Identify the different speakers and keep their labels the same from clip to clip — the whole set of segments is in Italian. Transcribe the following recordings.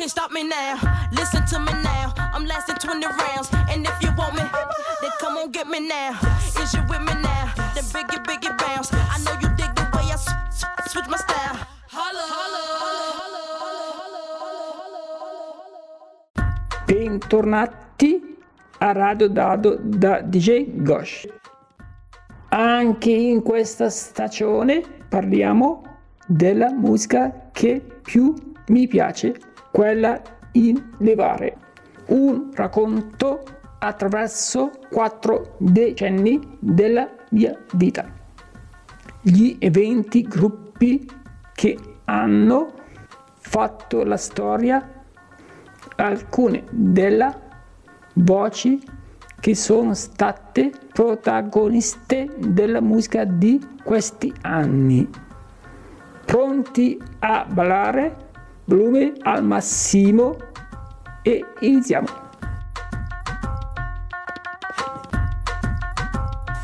Speaker 1: can't stop me now. Listen to me now. I'm lasting 20 rounds. And if you want me, then come on get me now. Is you with me now? Then biggie, biggie bounce. I know you dig the way I switch my style. Holla, holla,
Speaker 2: Bentornati a Radio Dado da DJ Gosh. Anche in questa stagione parliamo della musica che più mi piace, quella in levare. Un racconto attraverso quattro decenni della mia vita. Gli eventi, gruppi che hanno fatto la storia, alcune delle voci che sono state protagoniste della musica di questi anni. Pronti a ballare? Volume al massimo e iniziamo.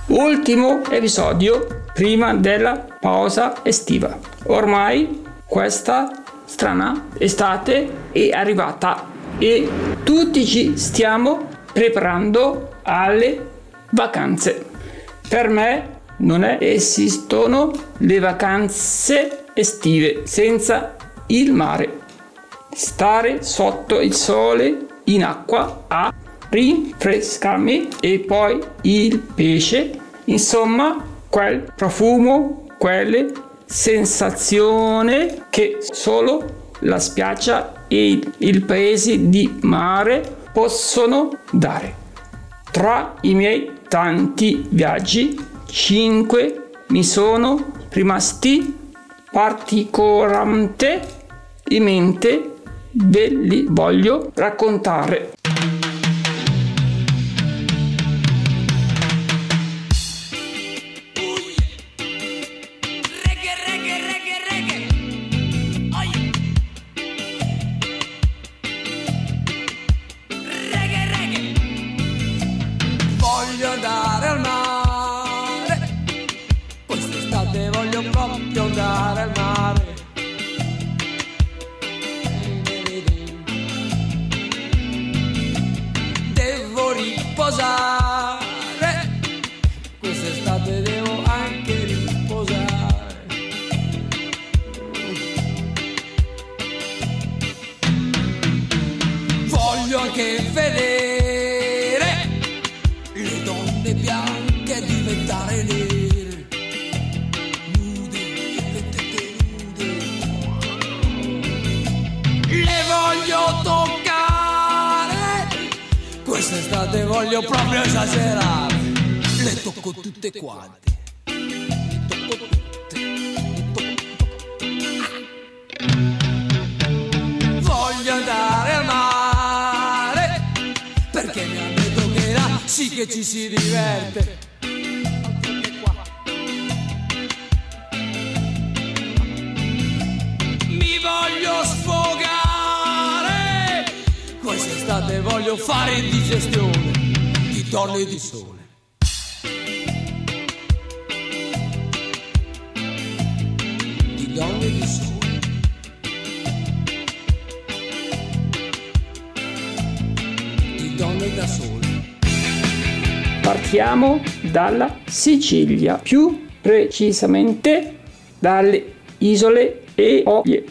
Speaker 2: Ultimo episodio prima della pausa estiva. Ormai questa strana estate è arrivata e tutti ci stiamo preparando alle vacanze. Per me non esistono le vacanze estive senza il mare. Stare sotto il sole in acqua a rinfrescarmi e poi il pesce, insomma quel profumo, quelle sensazioni che solo la spiaggia e il paese di mare possono dare. Tra i miei tanti viaggi, cinque mi sono rimasti particolarmente ve li voglio raccontare.
Speaker 3: Voglio vedere le donne bianche diventare nere. Nude, le nude. Le voglio toccare. Quest'estate voglio proprio esagerare. Le tocco tutte quante. Perché mi hanno detto che là sì che ci si diverte. Mi voglio sfogare, quest'estate voglio fare indigestione di donne e di sole.
Speaker 2: Partiamo dalla Sicilia, più precisamente dalle isole Eolie,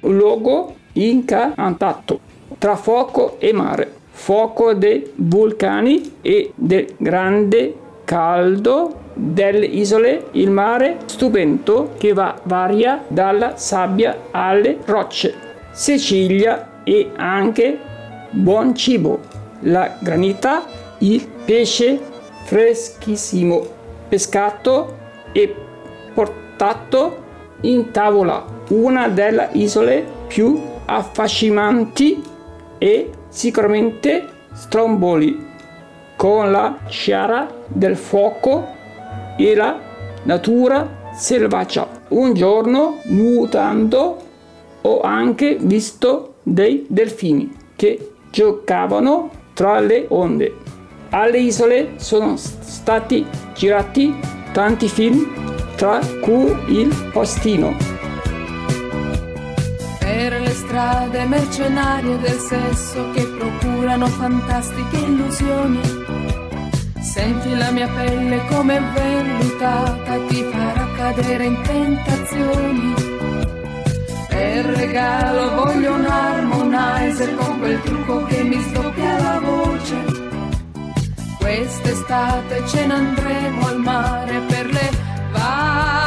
Speaker 2: un luogo incantato tra fuoco e mare, fuoco dei vulcani e del grande caldo delle isole, il mare stupendo che va varia dalla sabbia alle rocce. Sicilia e anche buon cibo, la granita, il pesce freschissimo, pescato e portato in tavola, una delle isole più affascinanti e sicuramente Stromboli, con la sciara del fuoco e la natura selvaggia. Un giorno, nuotando, ho anche visto dei delfini che giocavano tra le onde. Alle isole sono stati girati tanti film, tra cui Il Postino.
Speaker 4: per le strade mercenarie del sesso che procurano fantastiche illusioni. Senti la mia pelle come vellutata, ti farà cadere in tentazioni. Per regalo voglio un harmonizer con quel trucco che mi sdoppia la voce. Quest'estate ce ne andremo al mare per le vacanze.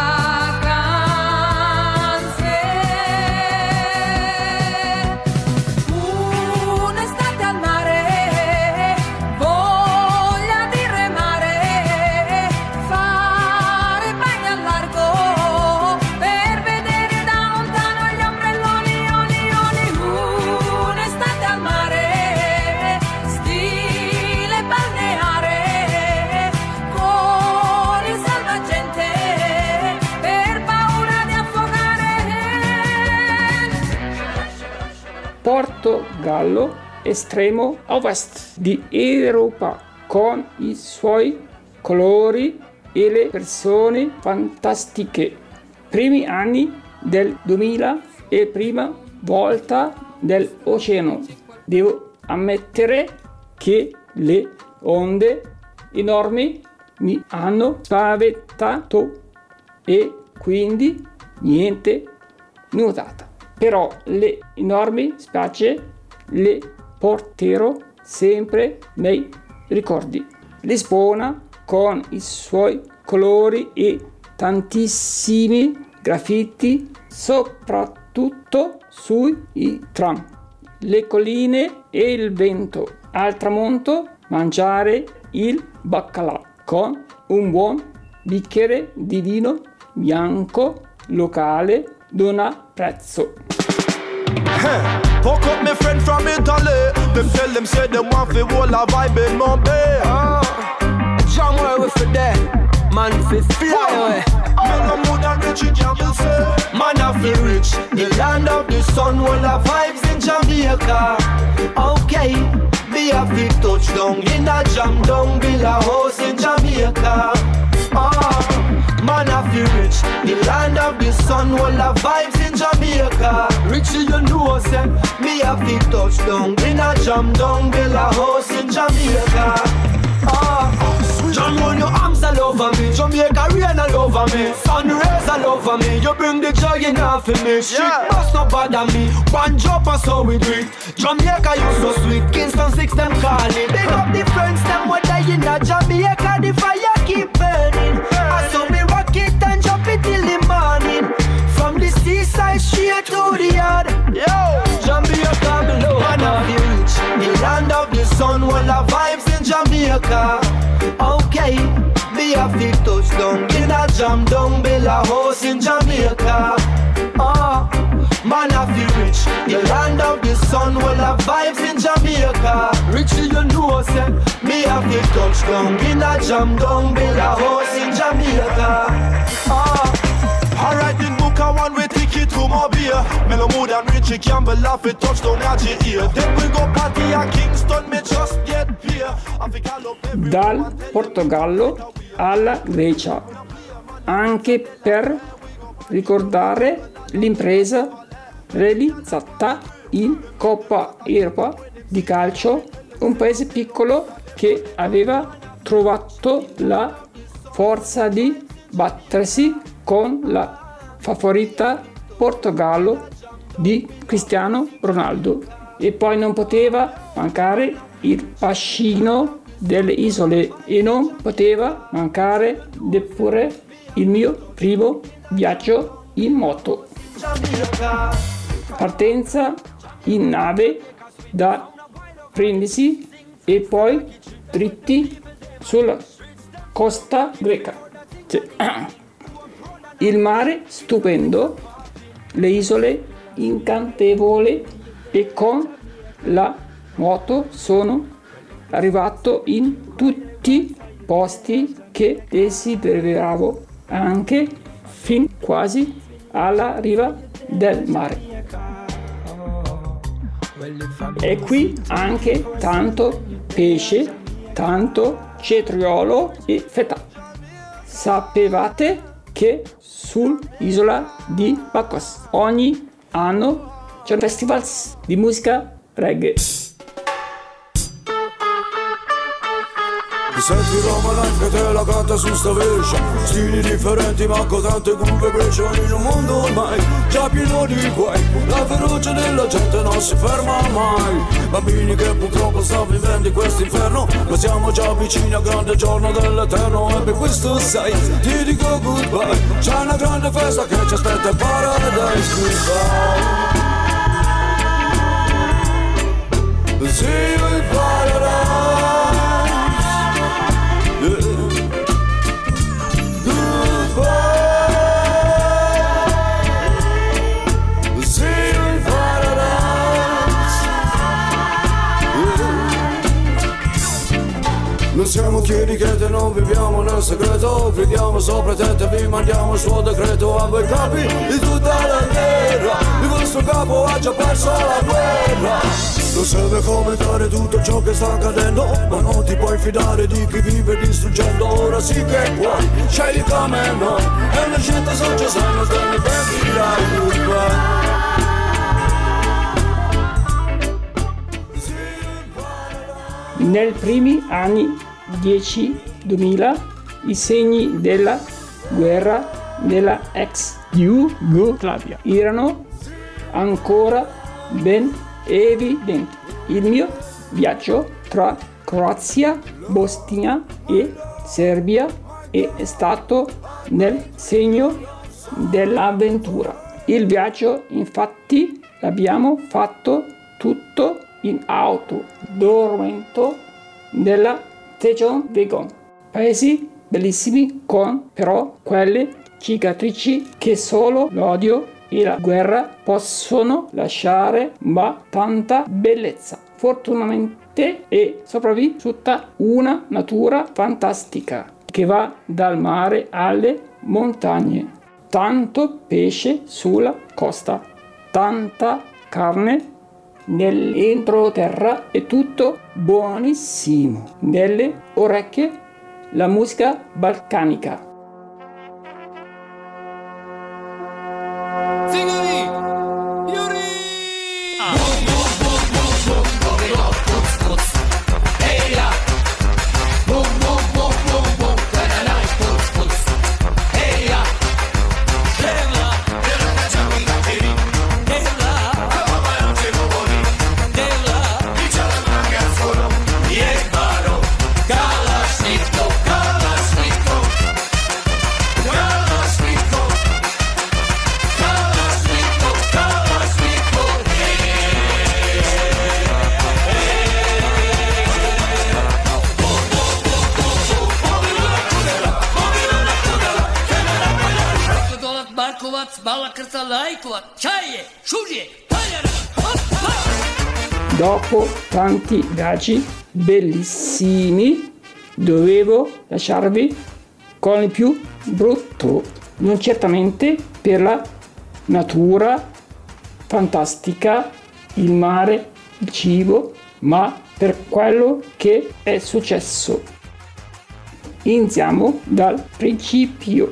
Speaker 2: Estremo ovest di Europa, con i suoi colori e le persone fantastiche. Primi anni del 2000 e prima volta dell'oceano. Devo ammettere che le onde enormi mi hanno spaventato e quindi niente nuotata. Però le enormi spiagge le porterò sempre nei ricordi. Lisbona con i suoi colori e tantissimi graffiti, soprattutto sui tram, le colline e il vento. Al tramonto mangiare il baccalà con un buon bicchiere di vino bianco locale d'una prezzo.
Speaker 5: Fuck up my friend from Italy. Them tell them say them want fi whole a vibe in Mumbai.
Speaker 6: Jam where we for that. Man fi fly away.
Speaker 5: Man a more than rich in Jamaica say.
Speaker 6: Man a fi rich. The land of the sun, all the vibes in Jamaica. Okay. Me a fi touchdown in a jam down, build a house in Jamaica. The land of the sun, all the vibes in Jamaica. Richie, you know, say me a fi touchdown in a jam down, build a house in Jamaica. Ah, John, run your arms all over me. Jamaica rain all over me. Sun rays all over me. You bring the joy in half of me. Street
Speaker 5: Yeah.
Speaker 6: bus no bother me. One drop and so we do it. Jamaica you so sweet. Kingston six them calling. Big up the friends them what die in a Jamaica. The fire Jamaica. Okay, be a big touchdown in a jam down, build a house in Jamaica. Ah, man of the rich, the land of the sun, all the vibes in Jamaica. Richie, you know, say, me a big touchdown in a jam down, build a house in Jamaica. Ah.
Speaker 5: Alright, in book a one way ticket to Mobile. Mood and Richie laugh it touchdown at your ear. Then we go party at Kingston, me just get here.
Speaker 2: Dal Portogallo alla Grecia, anche per ricordare l'impresa realizzata in Coppa Europa di calcio, un paese piccolo che aveva trovato la forza di battersi con la favorita Portogallo di Cristiano Ronaldo e poi non poteva mancare il fascino delle isole e non poteva mancare neppure il mio primo viaggio in moto. Partenza in nave da Brindisi e poi dritti sulla costa greca. Il mare stupendo, le isole incantevoli e con la moto sono arrivato in tutti i posti che desideravo, anche fin quasi alla riva del mare. E qui anche tanto pesce, tanto cetriolo e feta. Sapevate che sull'isola di Pacos ogni anno c'è un festival di musica reggae.
Speaker 7: Senti Roma che te la canta su sta vescia. Stili differenti ma con tante curve brecciano in un mondo ormai. Già pieno di guai La ferocia della gente non si ferma mai. Bambini che purtroppo stanno vivendo in questo inferno Ma siamo già vicini al grande giorno dell'eterno. E per questo sai, ti dico goodbye. C'è una grande festa che ci aspetta in paradise. Goodbye. See you in nel segreto Gridiamo sopra te e vi mandiamo il suo decreto. A voi capi di tutta la terra Il vostro capo ha già perso la guerra. Non serve commentare tutto ciò che sta accadendo Ma non ti puoi fidare di chi vive distruggendo. Ora sì che puoi, scegli come no E le scelte sono già sanno te ne pentirai goodbye
Speaker 2: Nei primi anni 10-2000 i segni della guerra della ex Jugoslavia erano ancora ben evidenti. Il mio viaggio tra Croazia, Bosnia e Serbia è stato nel segno dell'avventura. Il viaggio infatti l'abbiamo fatto tutto in auto, dormendo nella Station Vegan. Paesi bellissimi con però quelle cicatrici che solo l'odio e la guerra possono lasciare, ma tanta bellezza. Fortunatamente è sopravvissuta una natura fantastica che va dal mare alle montagne. Tanto pesce sulla costa, tanta carne nell'entroterra è tutto buonissimo. Nelle orecchie la musica balcanica. Dopo tanti viaggi bellissimi, dovevo lasciarvi con il più brutto, non certamente per la natura fantastica, il mare, il cibo, ma per quello che è successo. Iniziamo dal principio.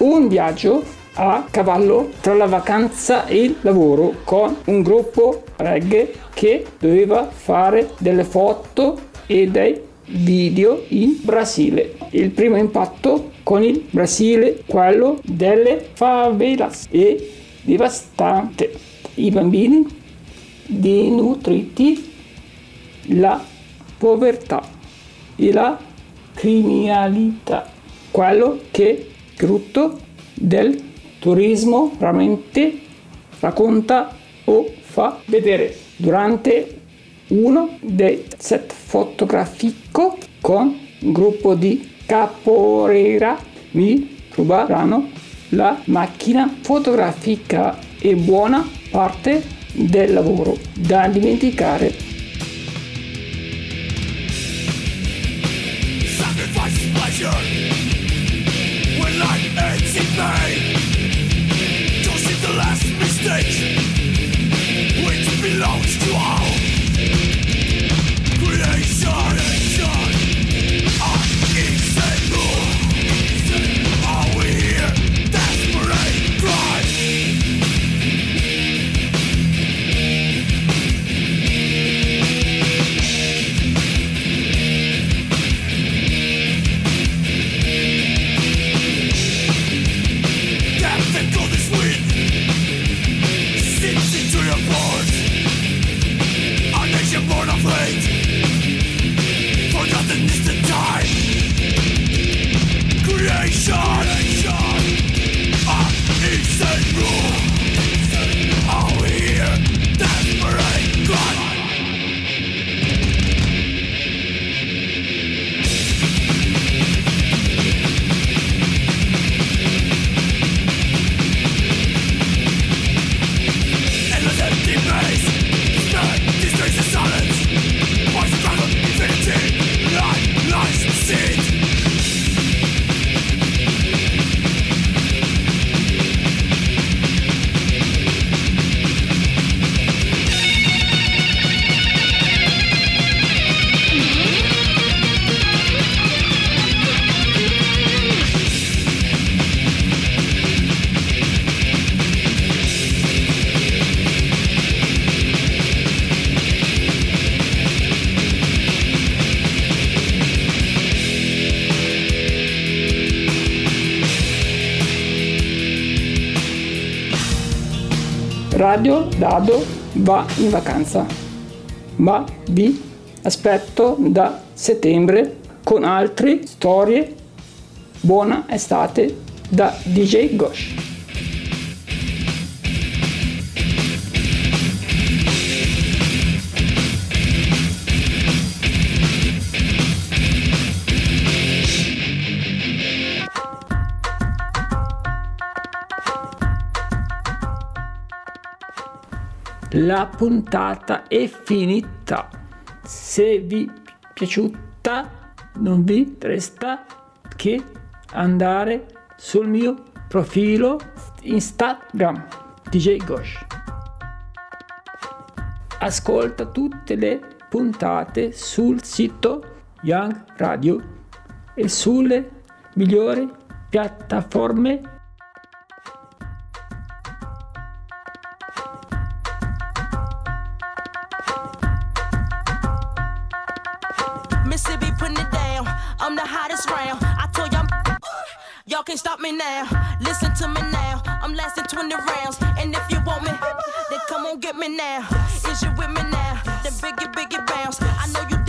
Speaker 2: Un viaggio a cavallo tra la vacanza e il lavoro con un gruppo reggae che doveva fare delle foto e dei video in Brasile. Il primo impatto con il Brasile, quello delle favelas, è devastante. I bambini denutriti, la povertà e la criminalità, quello che frutto del turismo veramente? Racconta o fa vedere? Durante uno dei set fotografico con un gruppo di capoeira mi ruberanno la macchina fotografica e buona parte del lavoro da dimenticare.
Speaker 7: Sacrifice pleasure. When life ends in vain. Just in the last mistake, which belongs to all
Speaker 2: Radio Dado va in vacanza, ma vi aspetto da settembre con altre storie. Buona estate da DJ Gosh. La puntata è finita. Se vi è piaciuta non vi resta che andare sul mio profilo Instagram DJ Gosh. Ascolta tutte le puntate sul sito Young Radio e sulle migliori piattaforme
Speaker 1: me now. Listen to me now. I'm lasting 20 rounds. And if you want me, then come on, get me now. Is you with me now? Then biggie, biggie bounce. I know you